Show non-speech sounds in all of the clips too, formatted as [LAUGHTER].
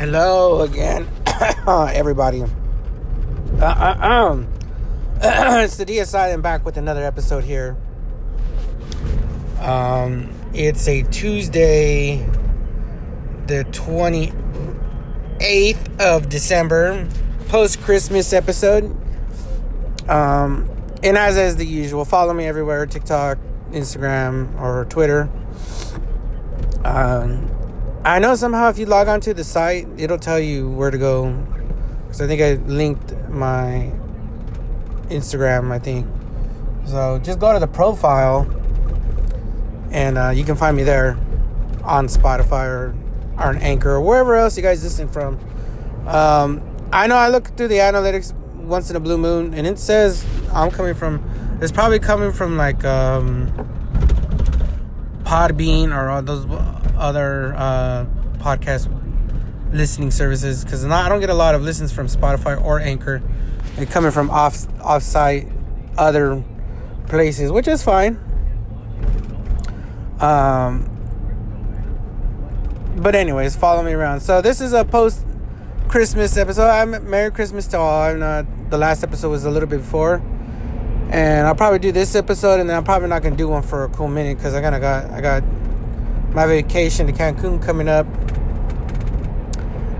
Hello again, [COUGHS] everybody. Uh, uh, um, [COUGHS] it's the DSI. I'm back with another episode here. Um, it's a Tuesday, the 28th of December, post Christmas episode. Um, and as is the usual, follow me everywhere TikTok, Instagram, or Twitter. Um, I know somehow if you log on to the site, it'll tell you where to go. Because I think I linked my Instagram, I think. So just go to the profile and uh, you can find me there on Spotify or, or on Anchor or wherever else you guys listen from. Um, I know I look through the analytics once in a blue moon and it says I'm coming from, it's probably coming from like um, Podbean or all those other uh, podcast listening services because I don't get a lot of listens from Spotify or Anchor. They're coming from off off site other places, which is fine. Um, but anyways, follow me around. So this is a post Christmas episode. I'm Merry Christmas to all. I'm not, the last episode was a little bit before, and I'll probably do this episode, and then I'm probably not gonna do one for a cool minute because I kind of got I got my vacation to Cancun coming up,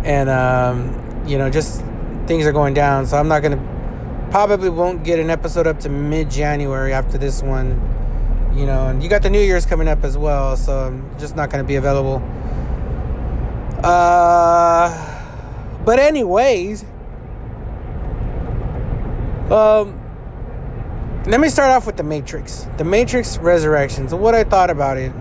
and um, you know just things are going down, so I'm not gonna probably won't get an episode up to mid January after this one you know, and you got the New Year's coming up as well, so I'm just not to be available. Uh, but anyways, um, let me start off with the Matrix, the Matrix Resurrections, what I thought about it.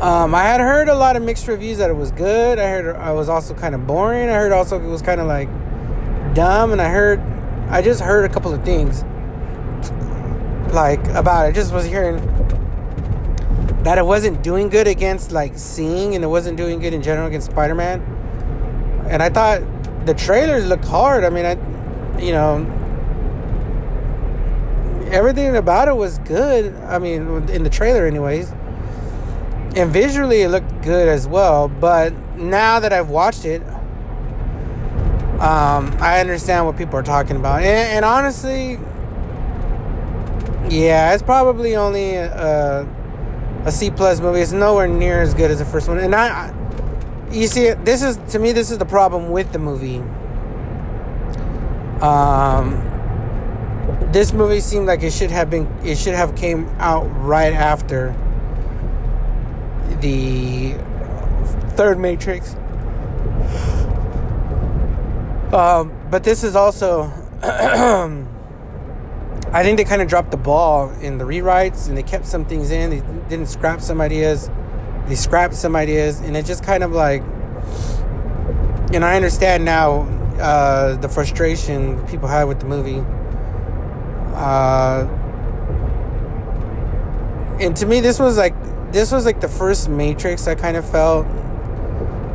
Um, I had heard a lot of mixed reviews that it was good. I heard I was also kind of boring. I heard also it was kind of like dumb, and I heard I just heard a couple of things like about it. I just was hearing that it wasn't doing good against like seeing and it wasn't doing good in general against Spider-Man. And I thought the trailers looked hard. I mean, I you know, everything about it was good. I mean, in the trailer anyways. And visually it looked good as well, but now that I've watched it, um, I understand what people are talking about. and, and honestly, yeah, it's probably only a, a C plus movie. It's nowhere near as good as the first one. And I, you see, this is to me, this is the problem with the movie. Um, this movie seemed like it should have been, it should have came out right after the third Matrix. Um, but this is also. [CLEARS THROAT] I think they kind of dropped the ball in the rewrites and they kept some things in. They didn't scrap some ideas. They scrapped some ideas, and it just kind of like, and I understand now uh, the frustration people had with the movie. Uh, and to me, this was like this was like the first Matrix I kind of felt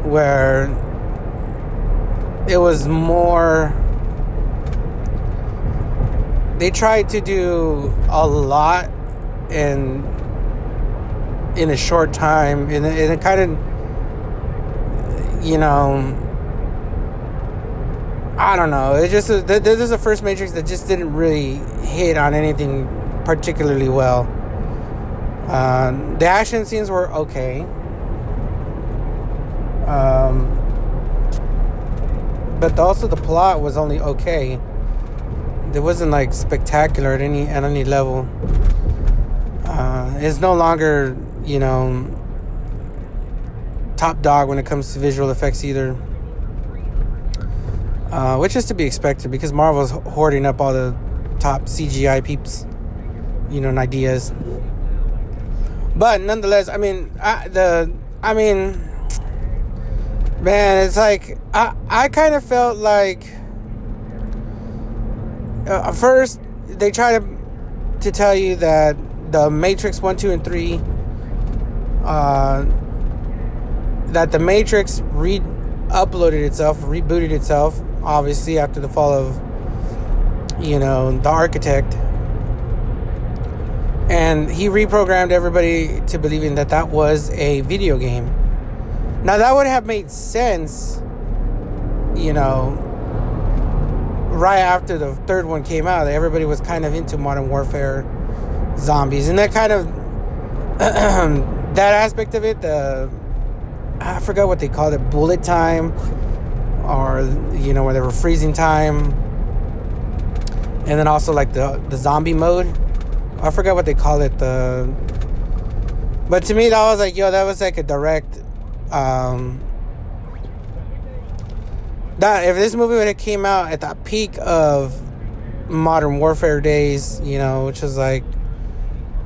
where it was more they tried to do a lot in in a short time and it, it kind of you know I don't know. It just this is the first Matrix that just didn't really hit on anything particularly well. Uh, the action scenes were okay, um, but also the plot was only okay it wasn't like spectacular at any at any level. Uh, it's no longer you know top dog when it comes to visual effects either. Uh, which is to be expected because Marvel's hoarding up all the top CGI peeps, you know, and ideas. But nonetheless, I mean, I, the I mean, man, it's like I I kind of felt like uh, first they try to to tell you that the Matrix one, two, and three, uh, that the Matrix re uploaded itself, rebooted itself, obviously after the fall of you know the architect, and he reprogrammed everybody to believing that that was a video game. Now that would have made sense, you know, right after the third one came out. Everybody was kind of into Modern Warfare zombies, and that kind of [CLEARS THROAT] that aspect of it, the I forgot what they called it, bullet time, or you know, where they were freezing time, and then also like the the zombie mode. I forgot what they call it. The but to me, that was like, yo, that was like a direct. Um, that if this movie would have came out at the peak of modern warfare days, you know, which was like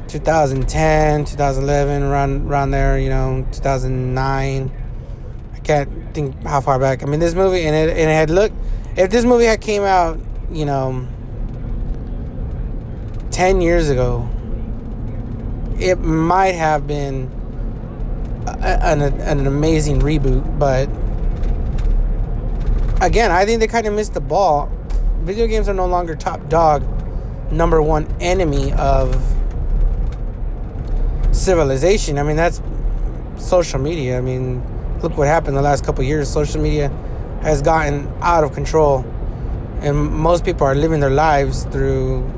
2010, 2011, around around there, you know, 2009. I can't think how far back. I mean, this movie and it and it had looked. If this movie had came out, you know, 10 years ago, it might have been an, an amazing reboot, but again, I think they kind of missed the ball. Video games are no longer top dog, number one enemy of civilization. I mean, that's social media. I mean, look what happened the last couple years. Social media has gotten out of control, and most people are living their lives through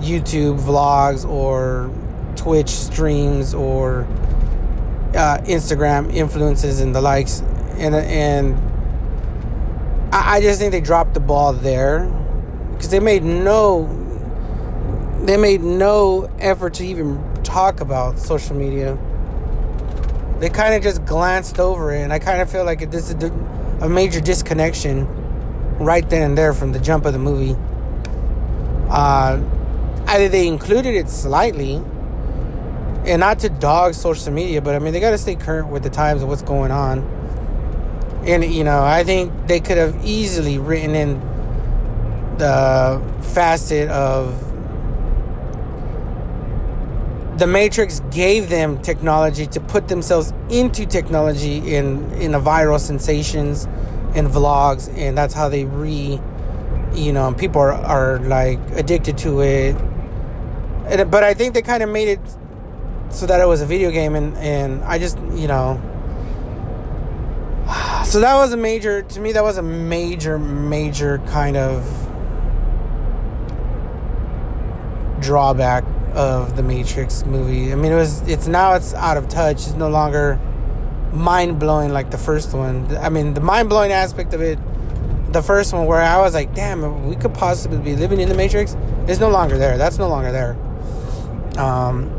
YouTube vlogs or Twitch streams or uh, Instagram influences and the likes, and and I, I just think they dropped the ball there because they made no they made no effort to even talk about social media. They kind of just glanced over it, and I kind of feel like this is a major disconnection right then and there from the jump of the movie. Uh, either they included it slightly, and not to dog social media, but I mean they got to stay current with the times of what's going on. And you know, I think they could have easily written in the facet of the Matrix gave them technology to put themselves into technology in in a viral sensations and vlogs, and that's how they re, you know, people are, are like addicted to it. And, but I think they kind of made it so that it was a video game, and and I just you know. [SIGHS] So that was a major to me. That was a major, major kind of drawback of the Matrix movie. I mean, it was. It's now it's out of touch. It's no longer mind blowing like the first one. I mean, the mind blowing aspect of it, the first one, where I was like, damn, we could possibly be living in the Matrix, is no longer there. That's no longer there. Um,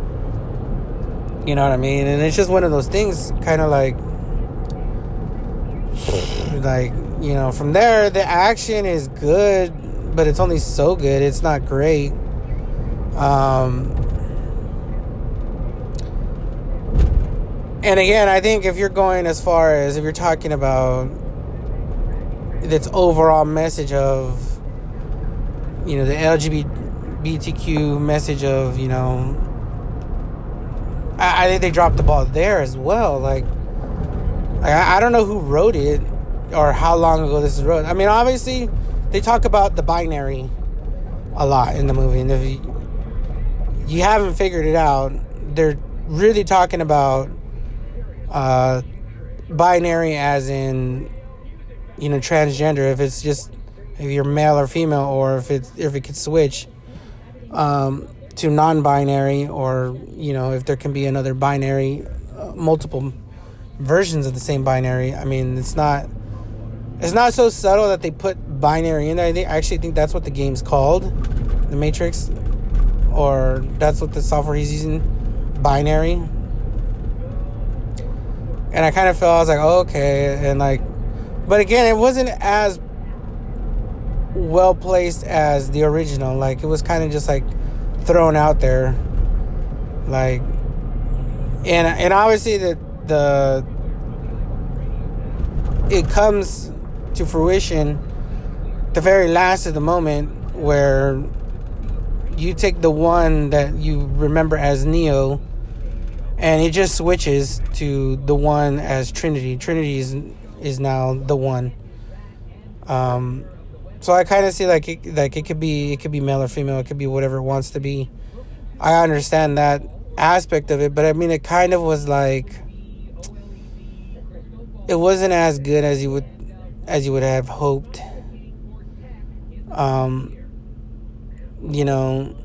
you know what I mean? And it's just one of those things, kind of like, like you know, from there the action is good, but it's only so good. It's not great. Um, and again, I think if you're going as far as if you're talking about its overall message of, you know, the LGBTQ message of, you know, I, I think they dropped the ball there as well. Like, I, I don't know who wrote it or how long ago this is wrote. I mean, obviously, they talk about the binary a lot in the movie, and if you, you haven't figured it out, they're really talking about uh, binary as in you know transgender. If it's just if you're male or female, or if it's if it could switch um, to non-binary, or you know if there can be another binary, uh, multiple versions of the same binary. I mean, it's not it's not so subtle that they put binary in there. I think I actually think that's what the game's called, the Matrix or that's what the software he's using, binary. And I kind of felt I was like, oh, okay, and like, but again, it wasn't as well placed as the original. Like it was kind of just like thrown out there, like, and and obviously the the it comes to fruition the very last of the moment where you take the one that you remember as Neo, and it just switches to the one as Trinity. Trinity is is now the one. Um, so I kind of see like it, like it could be it could be male or female. It could be whatever it wants to be. I understand that aspect of it, but I mean it kind of was like it wasn't as good as you would as you would have hoped. Um, you know,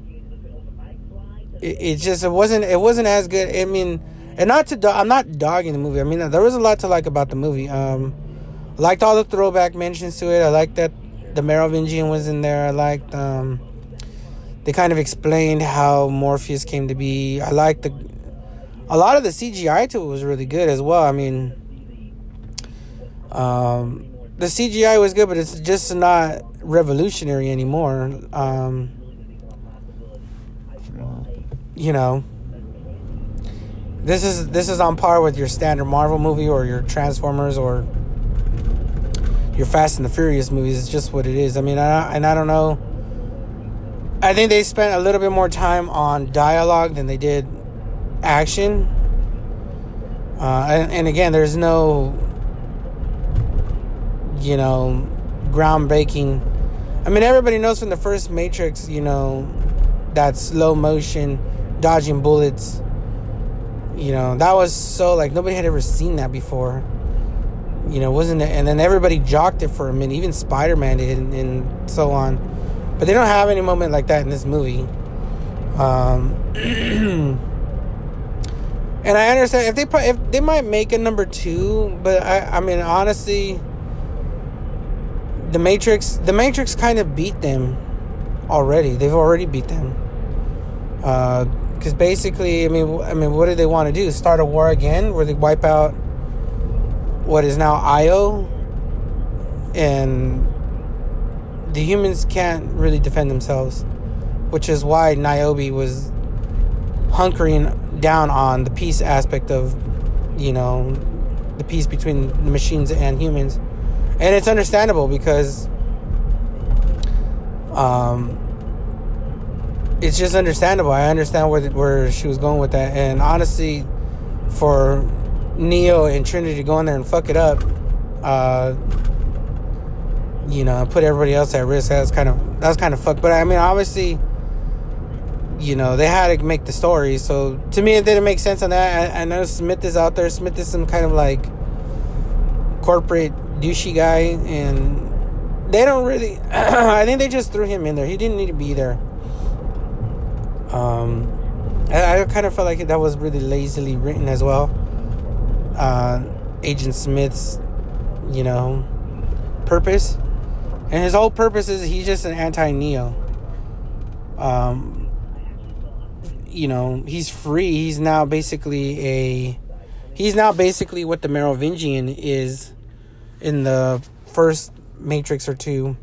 it, it just it wasn't it wasn't as good. I mean, and not to do- I'm not dogging the movie. I mean, there was a lot to like about the movie. Um, liked all the throwback mentions to it. I liked that the Merovingian was in there. I liked um, they kind of explained how Morpheus came to be. I liked the a lot of the CGI to it was really good as well. I mean, um, the CGI was good, but it's just not revolutionary anymore. Um, you know, this is this is on par with your standard Marvel movie or your Transformers or your Fast and the Furious movies. It's just what it is. I mean, I, and I don't know. I think they spent a little bit more time on dialogue than they did action. Uh, and, and again, there's no, you know, groundbreaking. I mean, everybody knows from the first Matrix, you know, that slow motion, dodging bullets. You know, that was so like nobody had ever seen that before. You know, wasn't it? And then everybody jocked it for a minute. Even Spider Man and, and, so on. But they don't have any moment like that in this movie. Um, [CLEARS THROAT] and I understand if they if they might make a number two, but I I mean honestly, the Matrix the Matrix kind of beat them already. They've already beat them. Because uh, basically, I mean, I mean, what do they want to do? Start a war again, where they wipe out what is now Io, and the humans can't really defend themselves, which is why Niobe was hunkering down on the peace aspect of, you know, the peace between the machines and humans. And it's understandable because um, it's just understandable. I understand where the, where she was going with that. And honestly, for Neo and Trinity go in there and fuck it up, uh, you know, put everybody else at risk. That's kind of that's kind of fucked. But I mean, obviously you know, they had to make the story. So to me, it didn't make sense on that. I, I know Smith is out there. Smith is some kind of like corporate douchey guy, and they don't really. [CLEARS THROAT] I think they just threw him in there. He didn't need to be there. Um, I, I kind of felt like that was really lazily written as well. Uh, Agent Smith's, you know, purpose, and his whole purpose is he's just an anti Neo. Um, you know, he's free. He's now basically a he's now basically what the Merovingian is in the first Matrix or two.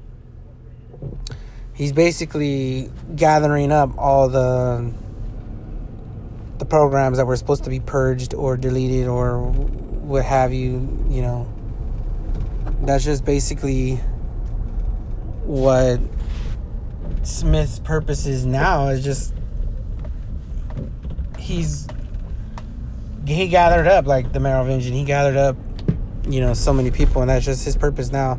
He's basically gathering up all the the programs that were supposed to be purged or deleted or what have you, you know. That's just basically what Smith's purpose is now is just he's he gathered up like the Merovingian. He gathered up, you know, so many people, and that's just his purpose now.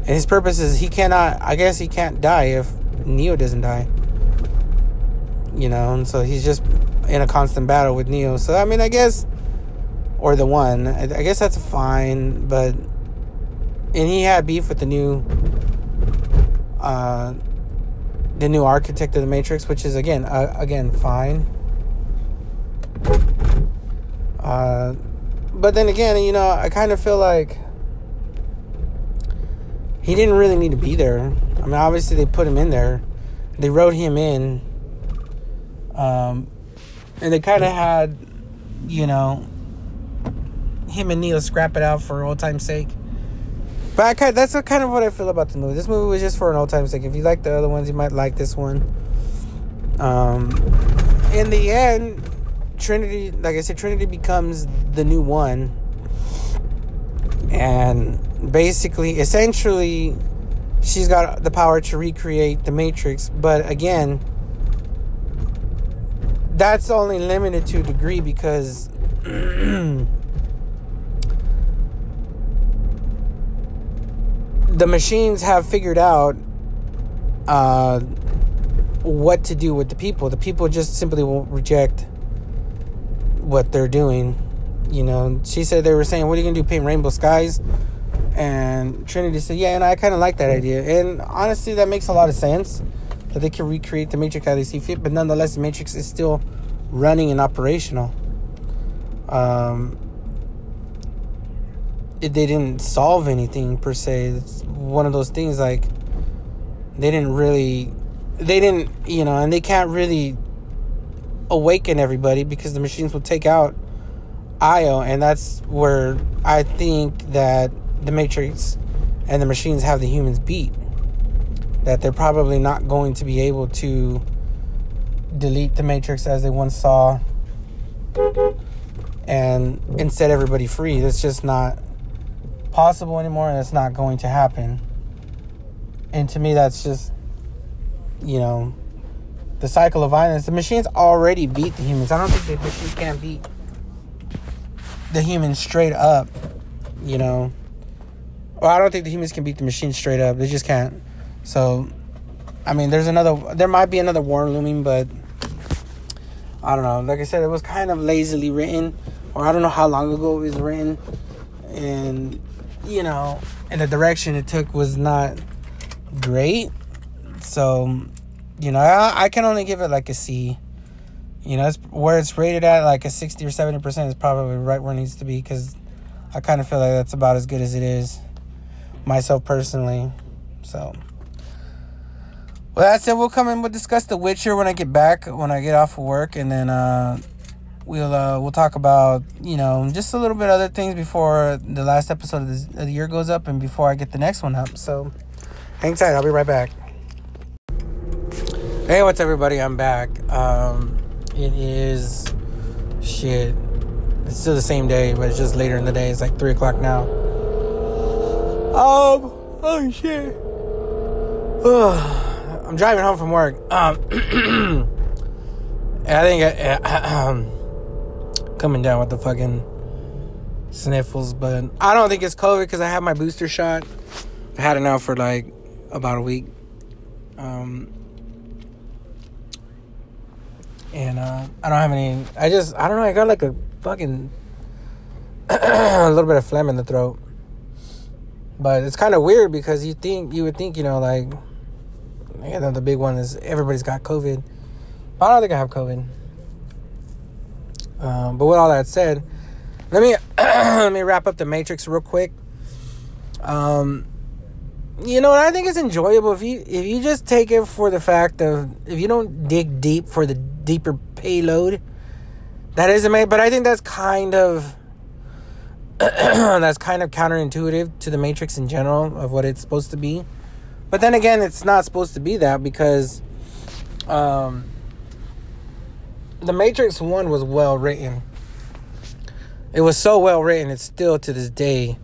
And his purpose is he cannot. I guess he can't die if Neo doesn't die. You know, and so he's just in a constant battle with Neo. So I mean, I guess, or the one. I, guess that's fine, but and he had beef with the new, uh, the new architect of the Matrix, which is again, uh, again fine uh, but then again, you know, I kind of feel like he didn't really need to be there. I mean, obviously they put him in there, they wrote him in, um, and they kind of had, you know, him and Neo scrap it out for old time's sake. But I kind of, that's kind of what I feel about the movie. This movie was just for an old time's sake. If you like the other ones, you might like this one. Um, in the end, Trinity, like I said, Trinity becomes the new one. And basically, essentially, she's got the power to recreate the Matrix. But again, that's only limited to a degree because [CLEARS THROAT] the machines have figured out uh, what to do with the people. The people just simply won't reject what they're doing You know, she said they were saying, "What are you gonna do? Paint rainbow skies?" And Trinity said, "Yeah," and I kind of like that idea. And honestly, that makes a lot of sense that they can recreate the Matrix how they see fit. But nonetheless, the Matrix is still running and operational. Um, it, they didn't solve anything per se. It's one of those things like they didn't really, they didn't, you know, and they can't really awaken everybody because the machines will take out Io, and that's where I think that the Matrix and the machines have the humans beat. That they're probably not going to be able to delete the Matrix as they once saw and set everybody free. That's just not possible anymore, and it's not going to happen. And to me, that's just you know the cycle of violence. The machines already beat the humans. I don't think the machines can beat the humans straight up. You know, or I don't think the humans can beat the machines straight up. They just can't. So, I mean, there's another. There might be another war looming, but I don't know. Like I said, it was kind of lazily written, or I don't know how long ago it was written, and you know, and the direction it took was not great. So, you know, I, I can only give it like a C. You know, it's where it's rated at like a sixty or seventy percent is probably right where it needs to be because I kind of feel like that's about as good as it is myself personally. So. Well, that's said We'll come and we'll discuss The Witcher when I get back, when I get off of work, and then uh, we'll uh, we'll talk about you know just a little bit other things before the last episode of, this, of the year goes up, and before I get the next one up. So, hang tight. I'll be right back. Hey, what's everybody? I'm back. Um, it is shit. It's still the same day, but it's just later in the day. It's like three o'clock now. Um. Oh shit. I'm driving home from work. Um, [CLEARS THROAT] I think I, um, coming down with the fucking sniffles, but I don't think it's COVID because I had my booster shot. I had it now for like about a week. Um, and uh, I don't have any. I just I don't know. I got like a fucking [CLEARS THROAT] a little bit of phlegm in the throat, but it's kind of weird because you think you would think you know like and then the big one is everybody's got COVID. I don't think I have COVID. Um, but with all that said, let me [CLEARS THROAT] let me wrap up the Matrix real quick. Um, you know, I think it's enjoyable if you if you just take it for the fact of if you don't dig deep for the deeper payload. That is amazing, but I think that's kind of [CLEARS THROAT] that's kind of counterintuitive to the Matrix in general of what it's supposed to be. But then again, it's not supposed to be that because um, the Matrix One was well written. It was so well written. It's still to this day.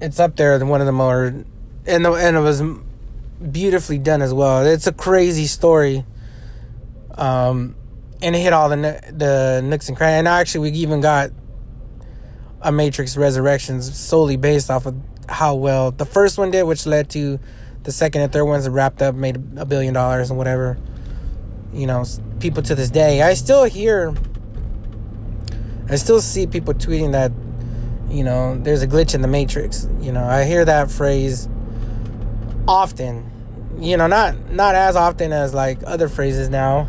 It's up there one of the more, and the, and it was beautifully done as well. It's a crazy story. Um, and it hit all the the nooks and crannies. And actually, we even got a Matrix Resurrections solely based off of how well the first one did, which led to the second and third ones wrapped up, made a billion dollars and whatever. You know, people to this day, I still hear, I still see people tweeting that, you know, there's a glitch in the matrix. You know, I hear that phrase often. You know, not not as often as like other phrases now.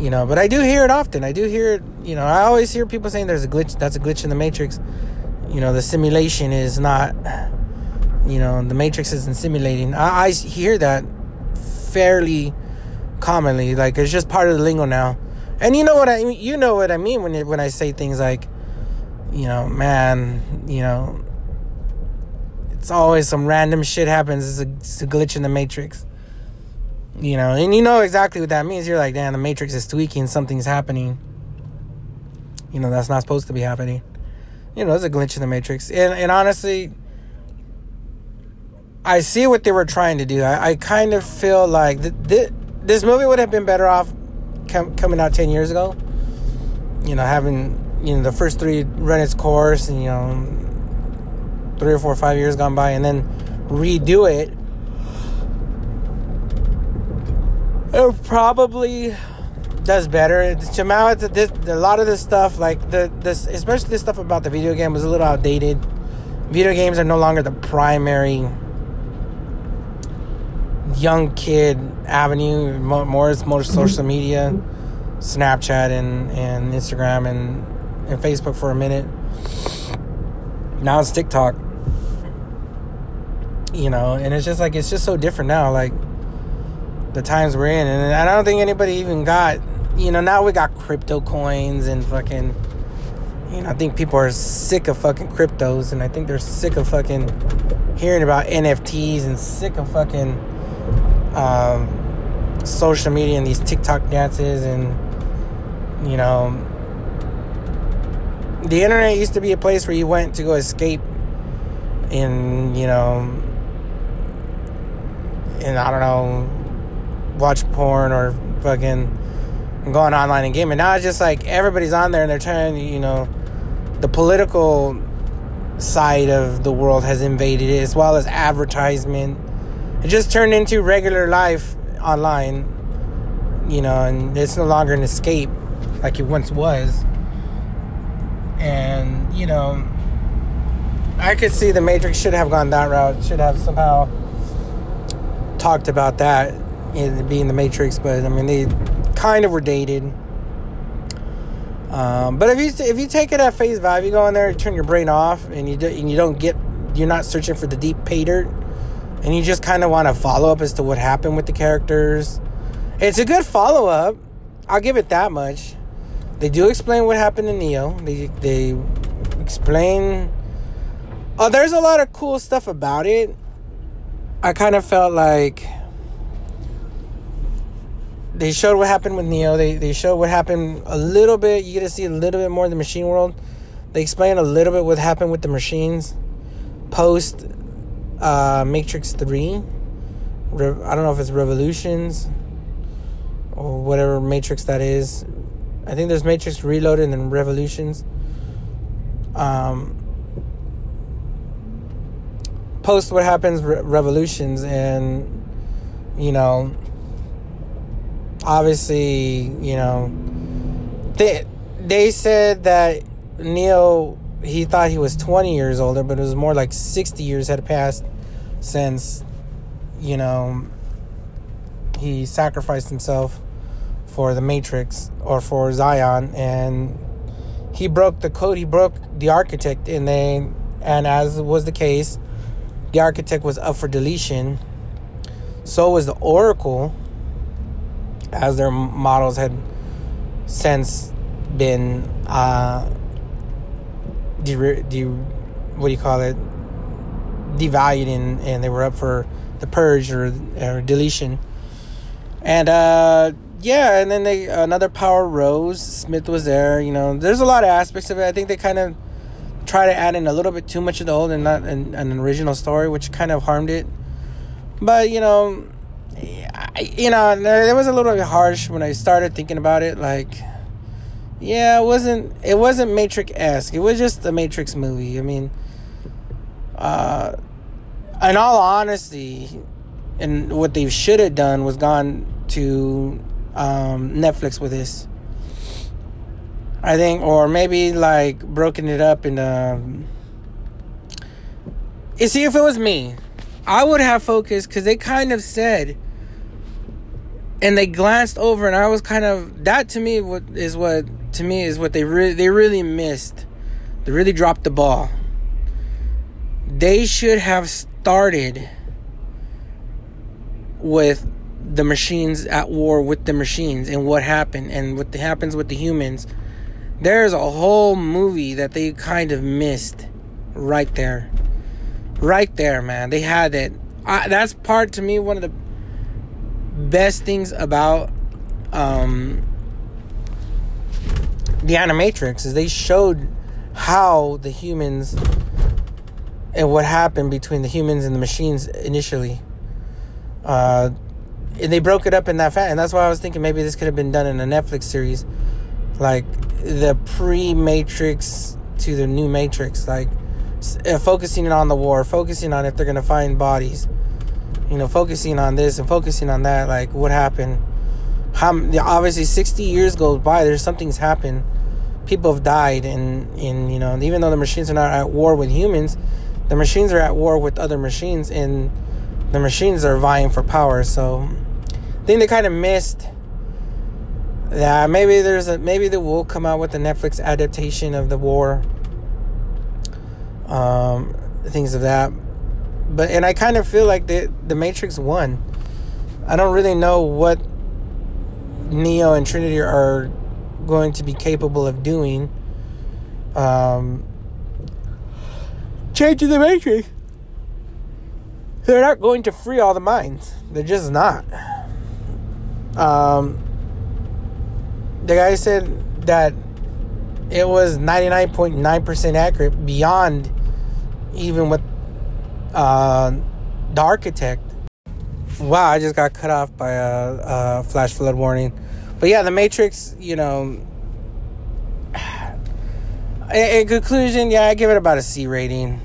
You know, but I do hear it often. I do hear it. You know, I always hear people saying there's a glitch. That's a glitch in the matrix you know the simulation is not you know the matrix isn't simulating. I, I, hear that fairly commonly like it's just part of the lingo now. And you know what i you know what i mean when it, when i say things like you know man you know it's always some random shit happens it's a, it's a glitch in the matrix. You know and you know exactly what that means. You're like damn the matrix is tweaking something's happening. You know that's not supposed to be happening you know, there's a glitch in the matrix. And and honestly, I see what they were trying to do. I, I kind of feel like th- th- this movie would have been better off com- coming out ten years ago. You know, having you know the first three run its course, and you know, three or four or five years gone by, and then redo it. It probably does better. Now, this, a lot of this stuff, like the this, especially this stuff about the video game, was a little outdated. Video games are no longer the primary young kid avenue. More is more social media, Snapchat and and Instagram and and Facebook for a minute. Now it's TikTok. You know, and it's just like it's just so different now. Like the times we're in, and I don't think anybody even got. You know, now we got crypto coins and fucking. You know, I think people are sick of fucking cryptos, and I think they're sick of fucking hearing about NFTs and sick of fucking um, social media and these TikTok dances and you know the internet used to be a place where you went to go escape in you know and I don't know watch porn or fucking going online and gaming. Now it's just like everybody's on there and they're trying, you know, the political side of the world has invaded it as well as advertisement. It just turned into regular life online, you know, and it's no longer an escape like it once was. And, you know, I could see the Matrix should have gone that route, should have somehow talked about that in being the Matrix, but I mean they kind of were dated. Um, but if you if you take it at face value, you go in there, you turn your brain off, and you do, and you don't get, you're not searching for the deep pay dirt, and you just kind of want to follow up as to what happened with the characters. It's a good follow up. I'll give it that much. They do explain what happened to Neo. They they explain. Oh, there's a lot of cool stuff about it. I kind of felt like they showed what happened with Neo. They they showed what happened a little bit. You get to see a little bit more of the machine world. They explain a little bit what happened with the machines post uh, Matrix Three. Re- I don't know if it's Revolutions or whatever Matrix that is. I think there's Matrix Reloaded and then Revolutions. Um, post what happens re- Revolutions and you know obviously, you know, they they said that Neo he thought he was 20 years older, but it was more like 60 years had passed since you know he sacrificed himself for the Matrix or for Zion and he broke the code, he broke the architect and they and as was the case, the architect was up for deletion. So was the Oracle as their models had since been uh, de- de- what do you call it? devalued and, and they were up for the purge or, or deletion. And uh, yeah and then they another power rose. Smith was there you know. There's a lot of aspects of it. I think they kind of try to add in a little bit too much of the old and not an, an original story which kind of harmed it. But you know you know, it was a little bit harsh when I started thinking about it. Like, yeah, it wasn't it wasn't Matrix esque. It was just a Matrix movie. I mean, uh, in all honesty, and what they should have done was gone to um, Netflix with this. I think, or maybe like broken it up in. Um, you see, if it was me, I would have focused because they kind of said and they glanced over and I was kind of that to me what is what to me is what they really they really missed. They really dropped the ball. They should have started with the machines at war with the machines and what happened and what happens with the humans. There's a whole movie that they kind of missed right there. Right there, man. They had it. I, that's part to me one of the best things about um, the Animatrix is they showed how the humans and what happened between the humans and the machines initially. Uh, and they broke it up in that fat, and that's why I was thinking maybe this could have been done in a Netflix series, like the pre-Matrix to the new Matrix, like uh, focusing on the war, focusing on if they're gonna find bodies, you know, focusing on this and focusing on that, like what happened, how obviously 60 years goes by there's something's happened people have died and and you know even though the machines are not at war with humans the machines are at war with other machines and the machines are vying for power. So i think they kind of missed that. Maybe there's a maybe they will come out with a netflix adaptation of the war um things of that but and i kind of feel like the the matrix won i don't really know what Neo and Trinity are going to be capable of doing. Um, changing the Matrix. They're not going to free all the minds. They're just not. Um, the guy said that it was 99.9% accurate beyond even what uh, the architect Wow, I just got cut off by a, a flash flood warning. But yeah, the Matrix, you know. [SIGHS] In, conclusion, yeah, I give it about a C rating.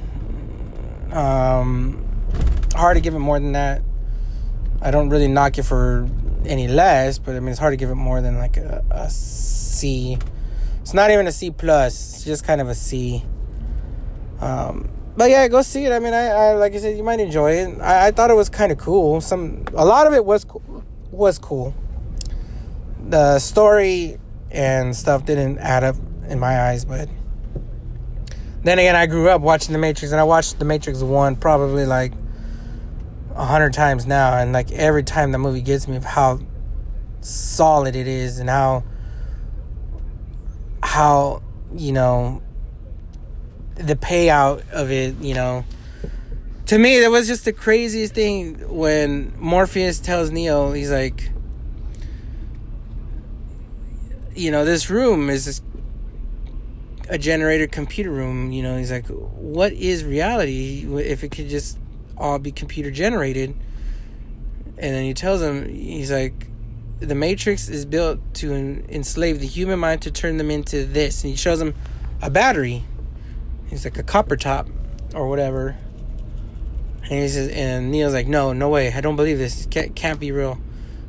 Um, hard to give it more than that. I don't really knock it for any less, but I mean, it's hard to give it more than like a, a C. It's not even a C plus. It's just kind of a C. Um, but yeah, go see it. I mean, I, I like I said, you might enjoy it. I, I thought it was kind of cool. Some a lot of it was was cool. The story and stuff didn't add up in my eyes, but then again, I grew up watching The Matrix, and I watched The Matrix one probably like a hundred times now, and like every time the movie gets me of how solid it is and how how you know the payout of it, you know. To me, that was just the craziest thing when Morpheus tells Neo, he's like, you know, this room is a generator computer room. You know, he's like, what is reality if it could just all be computer generated? And then he tells him, he's like, the Matrix is built to enslave the human mind to turn them into this. And he shows him a battery he's like a copper top or whatever. And he says, and Neo's like, no, no way, I don't believe this. It can't, can't be real.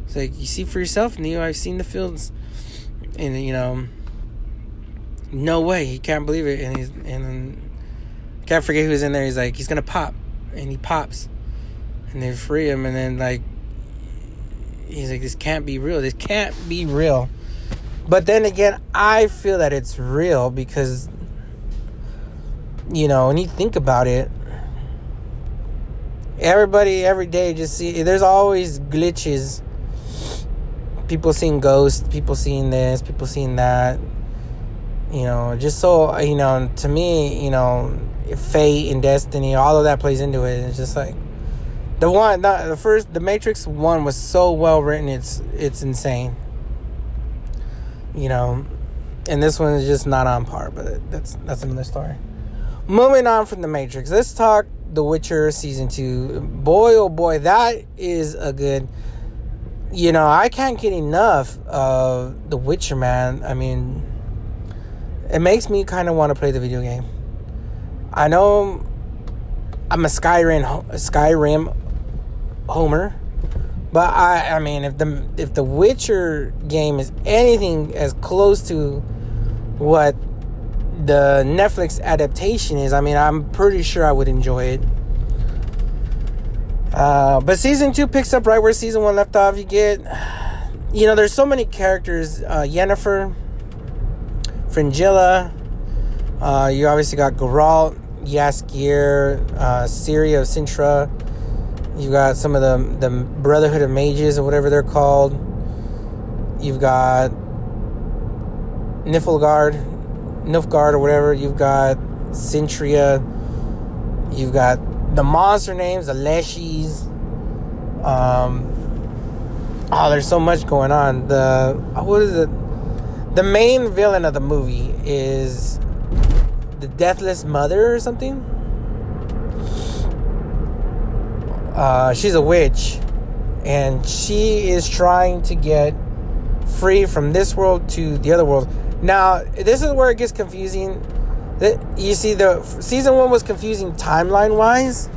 It's like, you see for yourself, Neo. I've seen the fields, and you know, no way, he can't believe it. And he's and can't forget who's in there. He's like, he's gonna pop, and he pops, and they free him, and then like, he's like, this can't be real. This can't be real. But then again, I feel that it's real because you know, when you think about it, everybody every day just see there's always glitches. People seeing ghosts, people seeing this, people seeing that. You know, just so you know, to me, you know, fate and destiny, all of that plays into it. It's just like the one, the, the first, the Matrix one was so well written. It's it's insane. You know, and this one is just not on par. But that's that's another story. Moving on from The Matrix, let's talk The Witcher season two. Boy, oh boy, that is a good. You know, I can't get enough of The Witcher, man. I mean, it makes me kind of want to play the video game. I know I'm a Skyrim Skyrim homer, but I I mean if the if the Witcher game is anything as close to what the Netflix adaptation is, I mean, I'm pretty sure I would enjoy it. Uh, but season two picks up right where season one left off. You get, you know, there's so many characters. Uh, Yennefer, Fringilla. Uh, you obviously got Geralt, Jaskier, uh, Ciri of Cintra. You got some of the the Brotherhood of Mages or whatever they're called. You've got Niflgaard, Nilfgaard or whatever. You've got Cintria. You've got the monster names, the Leshies. Um, oh, there's so much going on. The what is it? The main villain of the movie is the Deathless Mother or something. Uh, she's a witch, and she is trying to get free from this world to the other world. Now, this is where it gets confusing. You see, the season one was confusing timeline wise.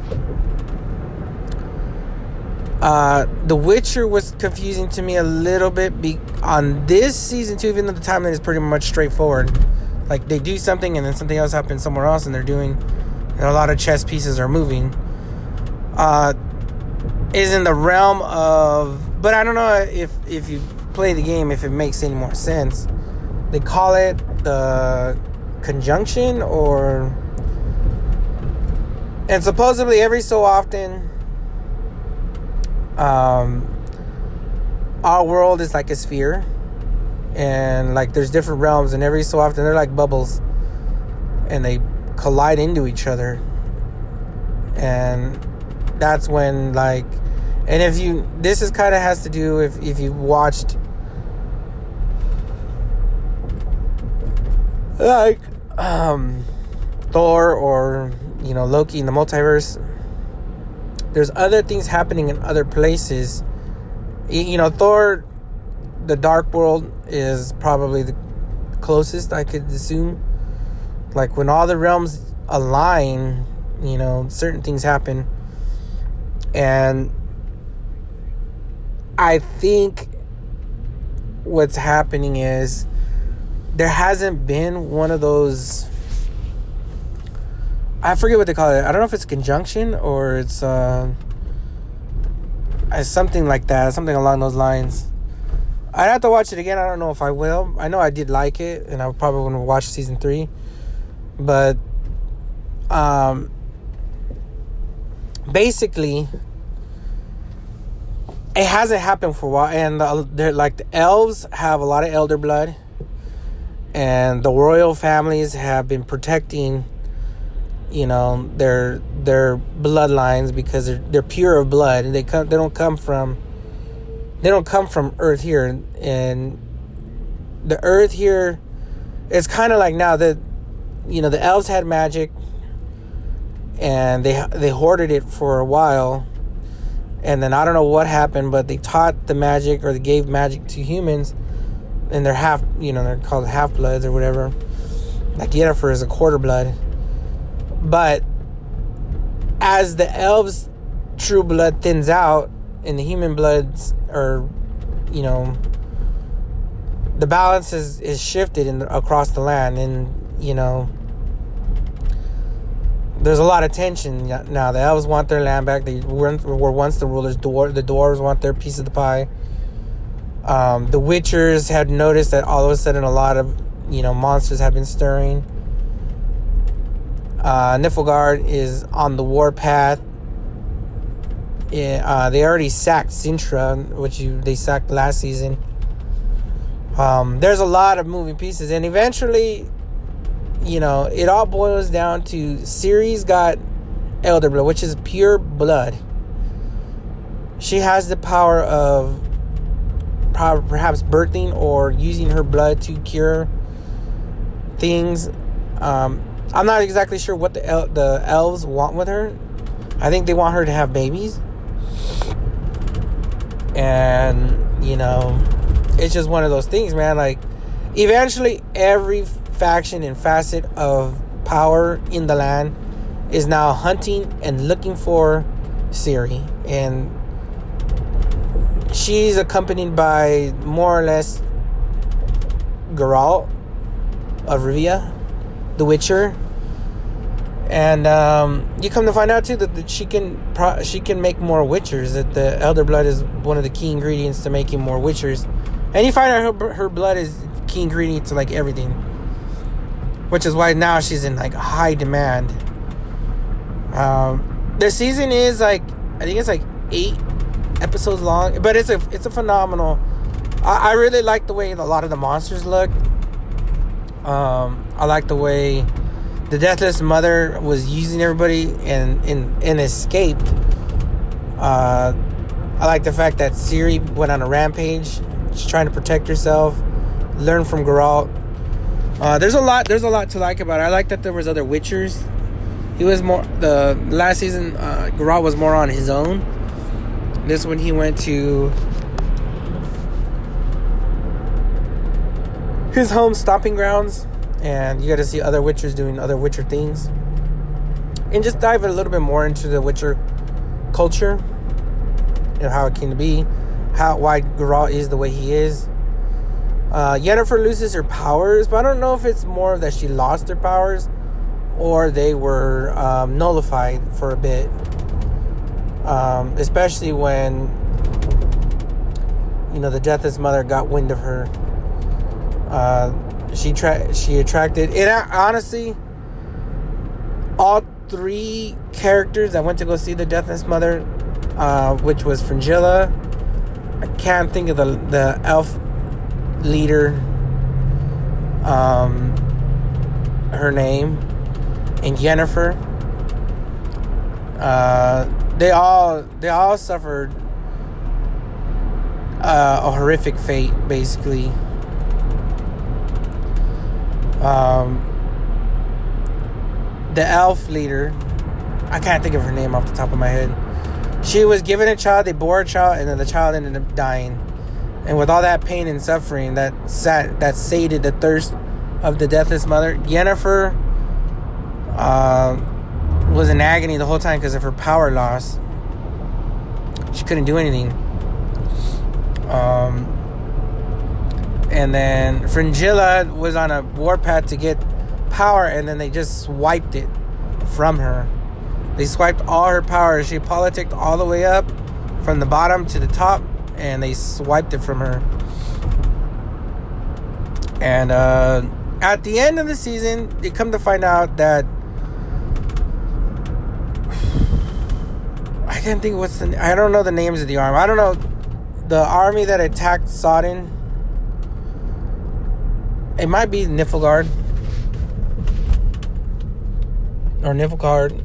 Uh, the Witcher was confusing to me a little bit be- on this season too, even though the timeline is pretty much straightforward. Like they do something and then something else happens somewhere else, and they're doing and a lot of chess pieces are moving. Uh, is in the realm of, but I don't know if if you play the game if it makes any more sense. They call it the conjunction or and supposedly every so often um our world is like a sphere and like there's different realms and every so often they're like bubbles and they collide into each other. And that's when like and if you this is kind of has to do if if you watched like um Thor or you know Loki in the multiverse. There's other things happening in other places. You know Thor the dark world is probably the closest I could assume. Like when all the realms align you know certain things happen. And I think what's happening is there hasn't been one of those I forget what they call it. I don't know if it's conjunction or it's uh something like that, something along those lines. I'd have to watch it again. I don't know if I will. I know I did like it, and I probably want to watch season three. But um, basically, it hasn't happened for a while, and they're like the elves have a lot of elder blood, and the royal families have been protecting, you know, their their bloodlines because they're they're pure of blood, and they come they don't come from they don't come from Earth here, and the Earth here, it's kind of like now that you know the elves had magic, and they they hoarded it for a while. And then I don't know what happened, but they taught the magic or they gave magic to humans, and they're half, you know, they're called half bloods or whatever. Like Yennefer is a quarter blood, but as the elves' true blood thins out and the human bloods are, you know, the balance is is shifted in across the land, and you know there's a lot of tension now. The elves want their land back. They were, once the rulers. The dwarves want their piece of the pie. Um, the Witchers had noticed that all of a sudden a lot of you know monsters have been stirring. Uh, Nilfgaard is on the warpath. Uh, they already sacked Cintra, which you they sacked last season. Um, there's a lot of moving pieces, and eventually you know, it all boils down to Ciri's got elder blood, which is pure blood. She has the power of perhaps birthing or using her blood to cure things. Um, I'm not exactly sure what the el- the elves want with her. I think they want her to have babies, and you know, it's just one of those things, man. Like, eventually, every faction and facet of power in the land is now hunting and looking for Ciri. And she's accompanied by more or less Geralt of Rivia, the Witcher. And um, you come to find out too that, that she can pro- she can make more Witchers. That the Elder Blood is one of the key ingredients to making more Witchers. And you find out her, her blood is key ingredient to like everything which is why now she's in like high demand. Um, the season is like I think it's like eight episodes long, but it's a it's a phenomenal. I, I really like the way a lot of the monsters look. Um, I like the way the Deathless Mother was using everybody and and, and escaped. Uh, I like the fact that Ciri went on a rampage. She's trying to protect herself, learn from Geralt uh, there's a lot. There's a lot to like about it. I like that there was other Witchers. He was more the last season. Uh, Geralt was more on his own. This one he went to his home stomping grounds, and you got to see other Witchers doing other Witcher things, and just dive a little bit more into the Witcher culture. and how it came to be, how why Geralt is the way he is. Uh, Yennefer loses her powers, but I don't know if it's more that she lost her powers or they were um, nullified for a bit. Um, especially when you know the Deathless Mother got wind of her. Uh, she tra- she attracted it. Honestly, all three characters that went to go see the Deathless Mother, uh, which was Fringilla. I can't think of the the elf leader. Um, her name and Yennefer. Uh, they all they all suffered uh, a horrific fate, basically. Um, the elf leader, I can't think of her name off the top of my head. She was given a child, they bore a child, and then the child ended up dying. And with all that pain and suffering, that sat that sated the thirst of the deathless mother, Yennefer uh, was in agony the whole time because of her power loss. She couldn't do anything. Um, and then Fringilla was on a warpath to get power, and then they just swiped it from her. They swiped all her power. She politicked all the way up from the bottom to the top, and they swiped it from her. And uh, at the end of the season, they come to find out that I can't think what's the. I don't know the names of the army. I don't know the army that attacked Sodden. It might be Niflgaard or Niflgaard.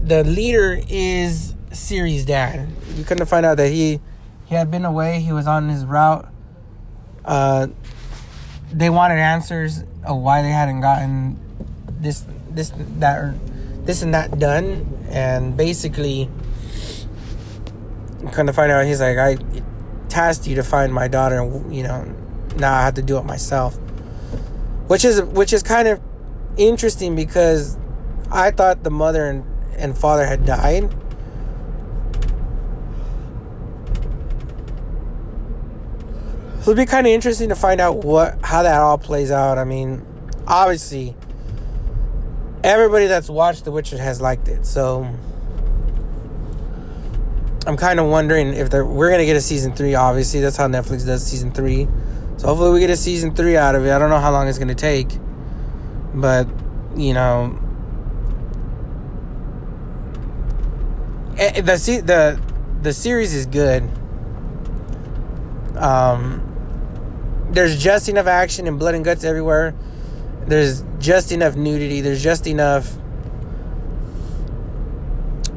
The leader is Ciri's dad. You couldn't find out that he he had been away. He was on his route. Uh, they wanted answers of why they hadn't gotten this this that or this and that done, and basically kind of find out he's like I tasked you to find my daughter and you know now I have to do it myself. Which is which is kind of interesting because I thought the mother and, and father had died. So it'd be kind of interesting to find out what how that all plays out. I mean obviously everybody that's watched The Witcher has liked it so I'm kind of wondering if we're gonna get a season three. Obviously, that's how Netflix does season three. So hopefully we get a season three out of it. I don't know how long it's gonna take, but you know, eh, the the the series is good. Um, there's just enough action and blood and guts everywhere. There's just enough nudity. There's just enough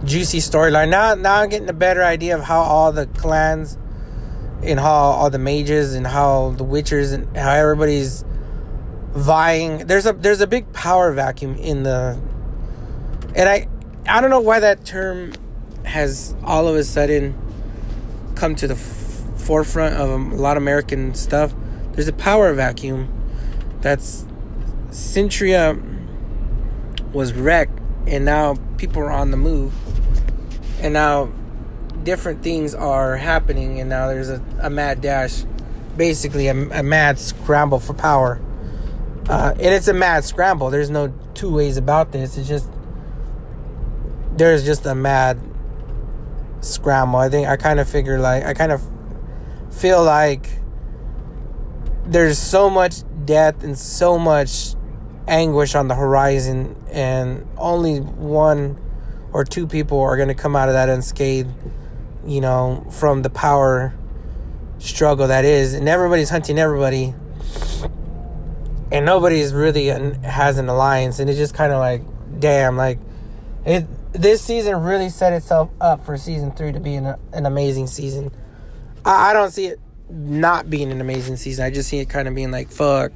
juicy storyline. Now, now I'm getting a better idea of how all the clans and how all the mages and how the witchers and how everybody's vying. There's a there's a big power vacuum in the, and I I don't know why that term has all of a sudden come to the f- forefront of a lot of American stuff. There's a power vacuum that's Centria was wrecked and now people are on the move and now different things are happening and now there's a, a mad dash basically a, a mad scramble for power. Uh, and it's a mad scramble. There's no two ways about this. It's just there's just a mad scramble. I think i kind of figure like i kind of feel like there's so much death and so much anguish on the horizon and only one or two people are going to come out of that unscathed, you know, from the power struggle that is. And everybody's hunting everybody. And nobody's really has an alliance. And it's just kind of like, damn, like, it. This season really set itself up for season three to be an, an amazing season. I, I don't see it not being an amazing season. I just see it kind of being like, fuck,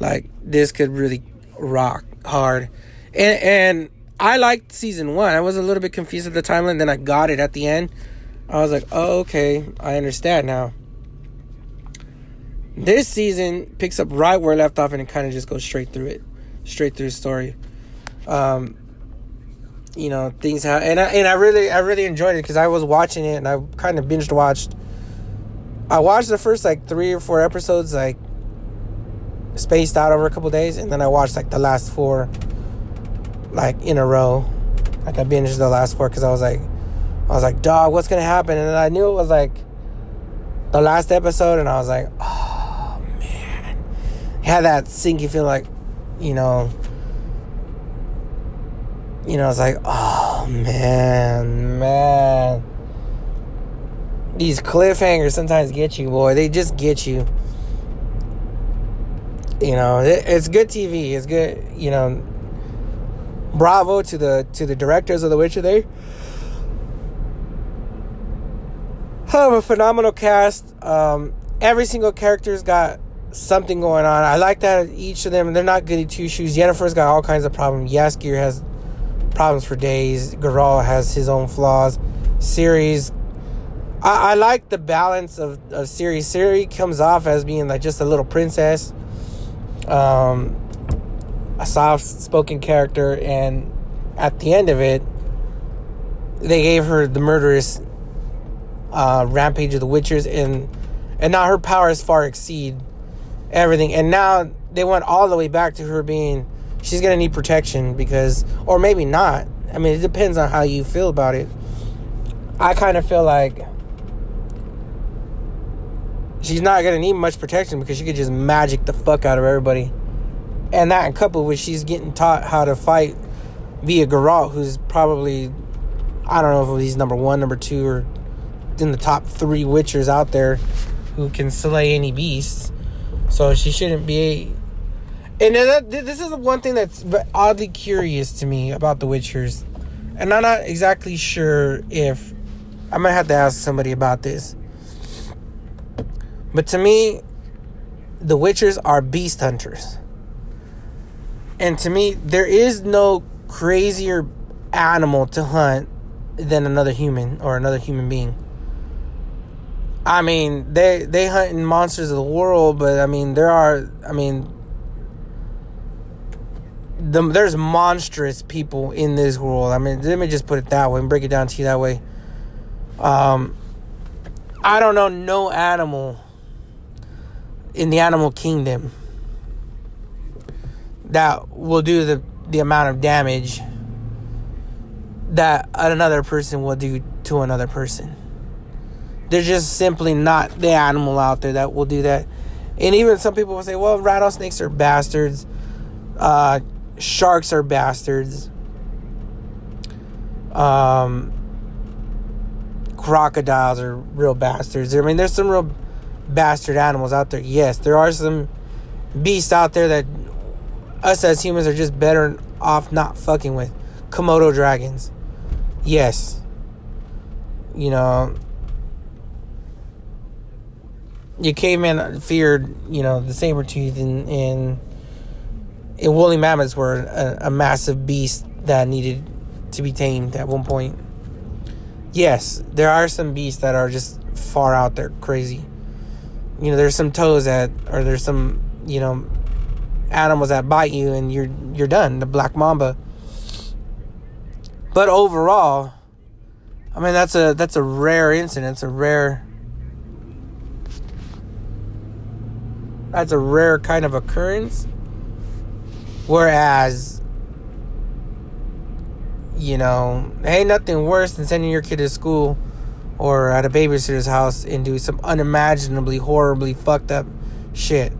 like, this could really rock hard. And, and I liked season one. I was a little bit confused at the timeline, then I got it at the end. I was like, oh, okay, I understand now. This season picks up right where it left off and it kind of just goes straight through it, straight through the story. Um, you know things have and I, and I really I really enjoyed it because I was watching it and I kind of binged watched. I watched the first like three or four episodes like spaced out over a couple days, and then I watched like the last four like in a row. Like I binged the last four because I was like, I was like, dog, what's gonna happen? And I knew it was like the last episode, and I was like, oh man, had that sinking feeling like, you know you know, it's like, oh man, man. These cliffhangers sometimes get you, boy. They just get you. You know, it, it's good TV. It's good, you know. Bravo to the to the directors of The Witcher. They have a phenomenal cast. Um, every single character's got something going on. I like that each of them. They're not goody two shoes. Yennefer's got all kinds of problems. Jaskier has problems for days. Geralt has his own flaws. Ciri's, I, I like the balance of, of Ciri. Ciri comes off as being like just a little princess, um, a soft spoken character, and at the end of it, they gave her the murderous uh, rampage of the Witchers, and and now her powers far exceed everything. And now they went all the way back to her being she's gonna need protection because, or maybe not. I mean, it depends on how you feel about it. I kind of feel like she's not gonna need much protection because she could just magic the fuck out of everybody, and that coupled with she's getting taught how to fight via Geralt, who's probably I don't know if he's number one, number two, or in the top three Witchers out there who can slay any beast. So she shouldn't be and that, this is one thing that's oddly curious to me about the Witchers, and I'm not exactly sure if I might have to ask somebody about this. But to me, the Witchers are beast hunters, and to me, there is no crazier animal to hunt than another human or another human being. I mean, they they hunt in monsters of the world, but I mean, there are. I mean, the, there's monstrous people in this world. I mean, let me just put it that way and break it down to you that way. Um, I don't know no animal in the animal kingdom that will do the the amount of damage that another person will do to another person. There's just simply not the animal out there that will do that. And even some people will say, well, rattlesnakes are bastards. Uh, sharks are bastards. Um, crocodiles are real bastards. I mean, there's some real bastard animals out there. Yes, there are some beasts out there that us as humans are just better off not fucking with. Komodo dragons. Yes. You know, your caveman feared, you know, the saber tooth and, and and woolly mammoths were a, a massive beast that needed to be tamed at one point. Yes, there are some beasts that are just far out there crazy. You know, there's some toes that, or there's some, you know, animals that bite you and you're you're done. The black mamba. But overall, I mean that's a that's a rare incident. It's a rare. That's a rare kind of occurrence Whereas, you know, ain't nothing worse than sending your kid to school or at a babysitter's house and do some unimaginably horribly fucked up shit.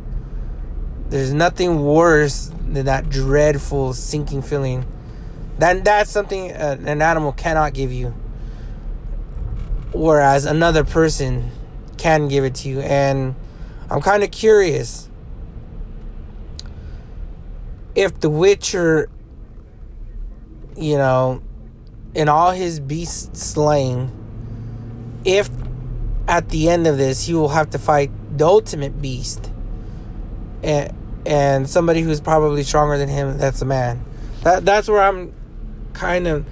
There's nothing worse than that dreadful sinking feeling. That that's something uh, an animal cannot give you. Whereas another person can give it to you and I'm kind of curious if The Witcher, you know, in all his beast slaying, if at the end of this he will have to fight the ultimate beast and and somebody who's probably stronger than him that's a man that that's where i'm kind of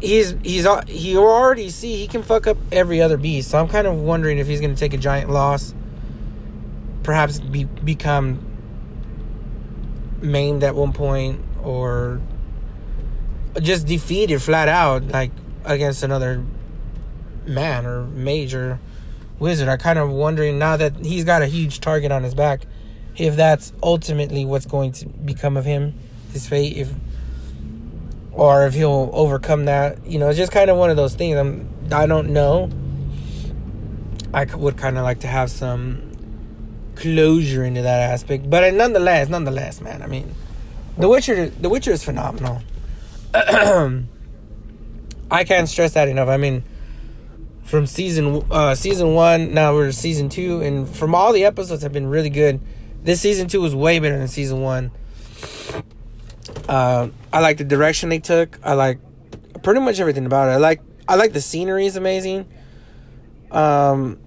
he's he's he already see he can fuck up every other beast so i'm kind of wondering if he's going to take a giant loss perhaps be, become maimed at one point or just defeated flat out, like against another man or major wizard. I kind of wondering now that he's got a huge target on his back, if that's ultimately what's going to become of him, his fate, if or if he'll overcome that. You know, it's just kind of one of those things. I'm I don't know. I would kind of like to have some closure into that aspect, but nonetheless, nonetheless, man. I mean, The Witcher, The Witcher is phenomenal. [CLEARS THROAT] I can't stress that enough. I mean, from season uh, season one, now we're season two, and from all the episodes have been really good. This season two was way better than season one. Uh, I like the direction they took. I like pretty much everything about it. I like I like the scenery is amazing. Um,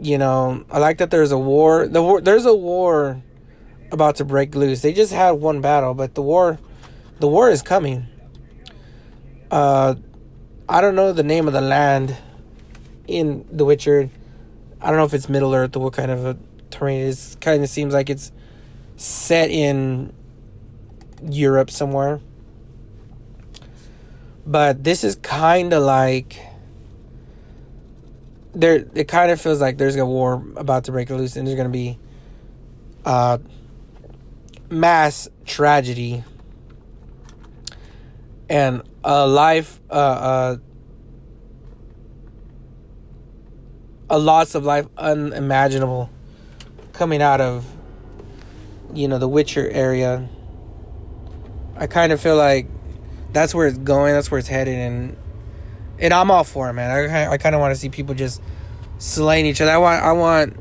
you know, I like that there's a war. The war there's a war about to break loose. They just had one battle, but the war the war is coming. Uh, I don't know the name of the land in The Witcher. I don't know if it's Middle Earth or what kind of a terrain it. Kind of seems like it's set in Europe somewhere. But this is kind of like there. It kind of feels like there's a war about to break loose, and there's gonna be uh, mass tragedy and a life, uh, uh, a loss of life unimaginable coming out of, you know, the Witcher area. I kind of feel like that's where it's going. That's where it's headed, and and I'm all for it, man. I I kind of want to see people just slaying each other. I want I want.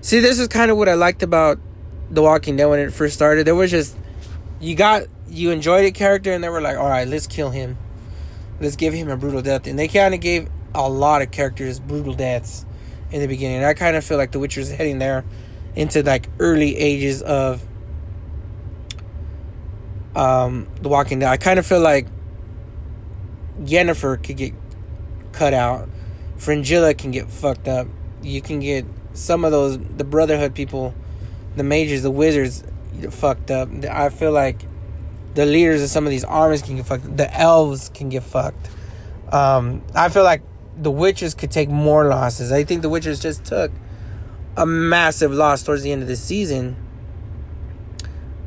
See, this is kind of what I liked about The Walking Dead when it first started. There was just you got you enjoyed a character and they were like, all right, let's kill him. Let's give him a brutal death. And they kind of gave a lot of characters brutal deaths in the beginning. And I kind of feel like The Witcher is heading there into like early ages of um, The Walking Dead. I kind of feel like Yennefer could get cut out. Fringilla can get fucked up. You can get some of those the Brotherhood people, the mages, the wizards, fucked up. I feel like the leaders of some of these armies can get fucked. The elves can get fucked. Um, I feel like the witches could take more losses. I think the witches just took a massive loss towards the end of the season.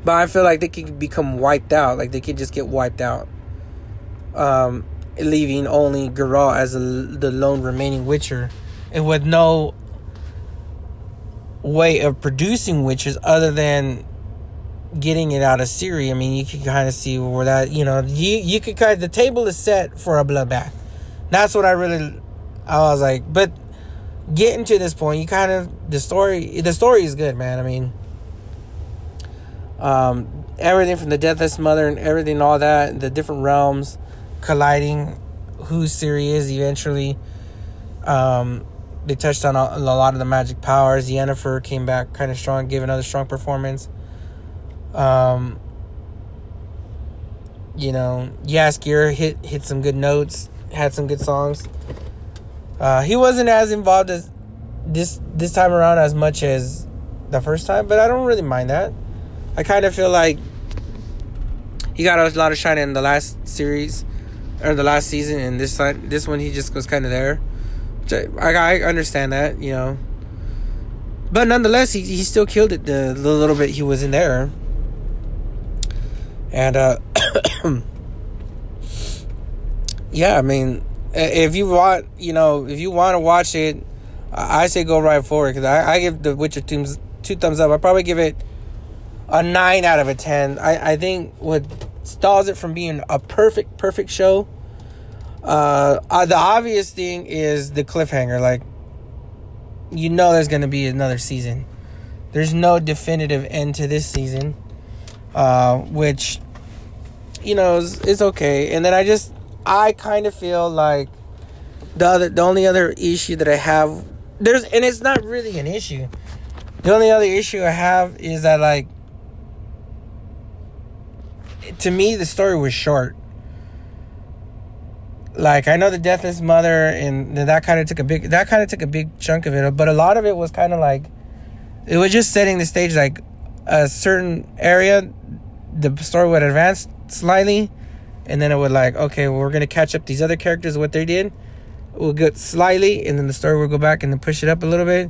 But I feel like they could become wiped out. Like they could just get wiped out. Um, leaving only Geralt as a, the lone remaining witcher. And with no way of producing witches other than getting it out of Ciri, I mean, you can kind of see where that, you know, you you could kind of, the table is set for a bloodbath. That's what I really, I was like, but getting to this point, you kind of the story, the story is good, man. I mean, um, everything from the Deathless Mother and everything, all that, the different realms colliding, who Ciri is eventually. Um, they touched on a, a lot of the magic powers. Yennefer came back kind of strong, gave another strong performance. Um, you know, Jaskier hit hit some good notes, had some good songs. Uh, he wasn't as involved as this this time around as much as the first time, but I don't really mind that. I kind of feel like he got a lot of shine in the last series or the last season, and this time, this one he just was kind of there. I, I understand that, you know, but nonetheless, he he still killed it the, the little bit he was in there. And uh, [COUGHS] [COUGHS] yeah, I mean, if you want, you know, if you want to watch it, I say go right for it because I, I give The Witcher two, two thumbs up. I probably give it a nine out of a ten. I, I think what stalls it from being a perfect perfect show. Uh, uh, the obvious thing is the cliffhanger. Like, you know, there's gonna be another season. There's no definitive end to this season uh, which you know is, is okay. And then I just I kind of feel like the other the only other issue that I have there's and it's not really an issue. The only other issue I have is that like to me the story was short. Like I know the deathless mother and that kind of took a big that kind of took a big chunk of it, but a lot of it was kind of like it was just setting the stage like a certain area the story would advance slightly and then it would like, okay, well, we're gonna catch up these other characters what they did. We'll get slightly, and then the story will go back and then push it up a little bit,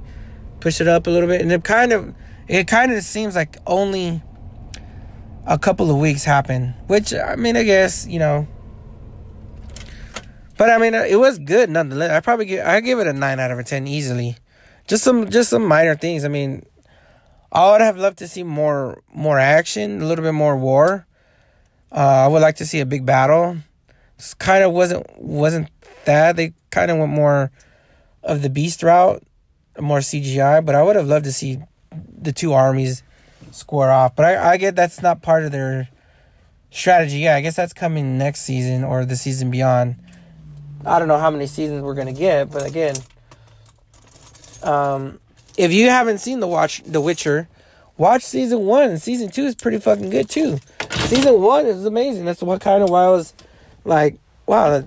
push it up a little bit, and it kind of, it kind of seems like only a couple of weeks happen. Which I mean, I guess you know. But I mean, uh, it was good nonetheless. I probably give I give it a nine out of a ten easily. Just some just some minor things. I mean, I would have loved to see more more action, a little bit more war. Uh, I would like to see a big battle. Kind of wasn't wasn't that they kind of went more of the beast route, more CGI. But I would have loved to see the two armies square off. But I, I get that's not part of their strategy. Yeah, I guess that's coming next season or the season beyond. I don't know how many seasons we're gonna get, but again, um, if you haven't seen the watch The Witcher, watch season one. Season two is pretty fucking good too. Season one is amazing. That's what kind of why I was like, wow,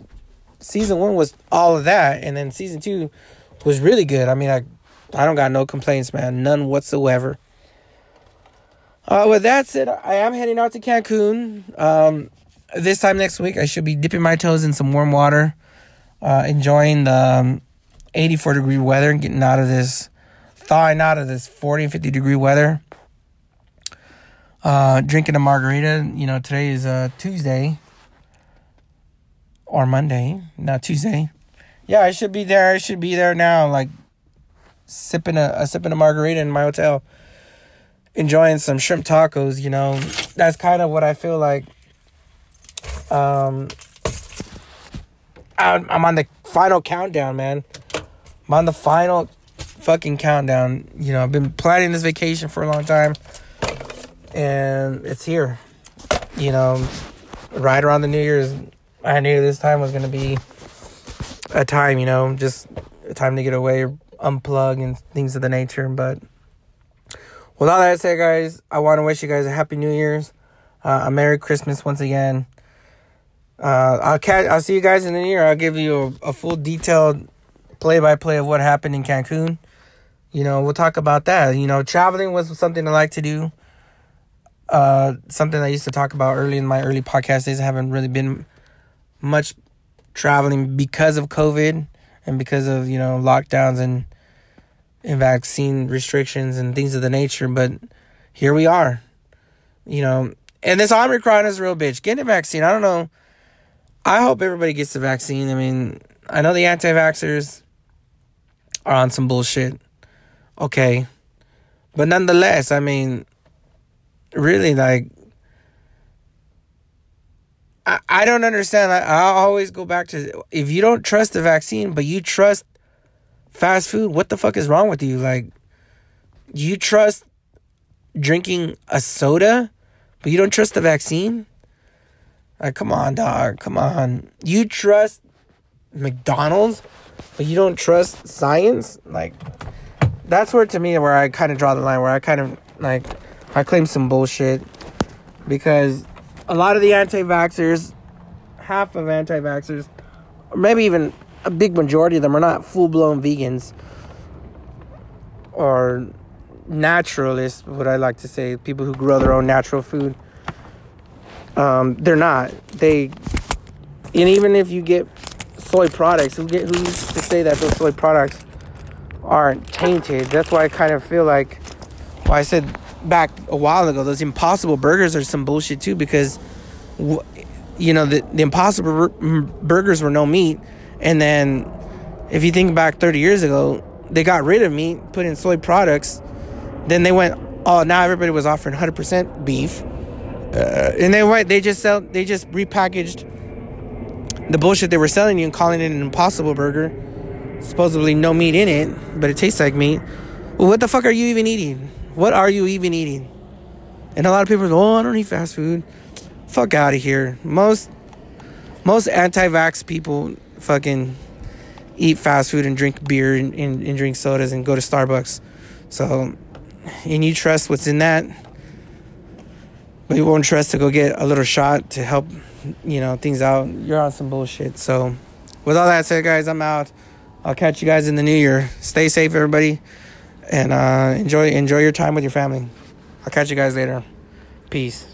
season one was all of that, and then season two was really good. I mean, I I don't got no complaints, man, none whatsoever. Uh, with that said, I am heading out to Cancun. Um, this time next week, I should be dipping my toes in some warm water, uh, enjoying the um, 84 degree weather and getting out of this, thawing out of this 40 and 50 degree weather. Uh, drinking a margarita. You know, today is uh, Tuesday or Monday, not Tuesday. Yeah, I should be there. I should be there now, like sipping a, a sipping a margarita in my hotel, enjoying some shrimp tacos. You know, that's kind of what I feel like. Um, I'm on the final countdown, man. I'm on the final fucking countdown. You know, I've been planning this vacation for a long time, and it's here. You know, right around the New Year's, I knew this time was gonna be a time. You know, just a time to get away, unplug, and things of the nature. But with all that said, guys, I want to wish you guys a happy New Year's, uh, a Merry Christmas once again. Uh, I'll catch. I'll see you guys in the year. I'll give you a, a full detailed play by play of what happened in Cancun. You know, we'll talk about that. You know, traveling was something I like to do. Uh, something I used to talk about early in my early podcast days. I haven't really been much traveling because of COVID and because of you know lockdowns and and vaccine restrictions and things of the nature. But here we are. You know, and this Omicron is a real bitch. Get a vaccine. I don't know I hope everybody gets the vaccine. I mean, I know the anti vaxxers are on some bullshit. Okay. But nonetheless, I mean, really, like, I, I don't understand. I, I always go back to if you don't trust the vaccine, but you trust fast food, what the fuck is wrong with you? Like, you trust drinking a soda, but you don't trust the vaccine? Like, come on, dog. Come on. You trust McDonald's, but you don't trust science? Like, that's where, to me, where I kind of draw the line, where I kind of, like, I claim some bullshit. Because a lot of the anti vaxxers, half of anti vaxxers, maybe even a big majority of them, are not full blown vegans or naturalists, what I like to say, people who grow their own natural food. Um, they're not. They, and even if you get soy products, who get who's to say that those soy products aren't tainted? That's why I kind of feel like, well, I said back a while ago, those Impossible Burgers are some bullshit too because, you know, the the Impossible Burgers were no meat, and then if you think back 30 years ago, they got rid of meat, put in soy products, then they went, oh, now everybody was offering 100% beef. Uh, and they what they just sell they just repackaged the bullshit they were selling you and calling it an impossible burger. Supposedly no meat in it but it tastes like meat. What the fuck are you even eating what are you even eating and a lot of people are oh i don't eat fast food fuck out of here most most anti-vax people fucking eat fast food and drink beer and, and, and drink sodas and go to starbucks so and you trust what's in that but you won't trust to go get a little shot to help, you know, things out. You're on some bullshit. So, with all that said, guys, I'm out. I'll catch you guys in the new year. Stay safe, everybody, and uh, enjoy enjoy your time with your family. I'll catch you guys later. Peace.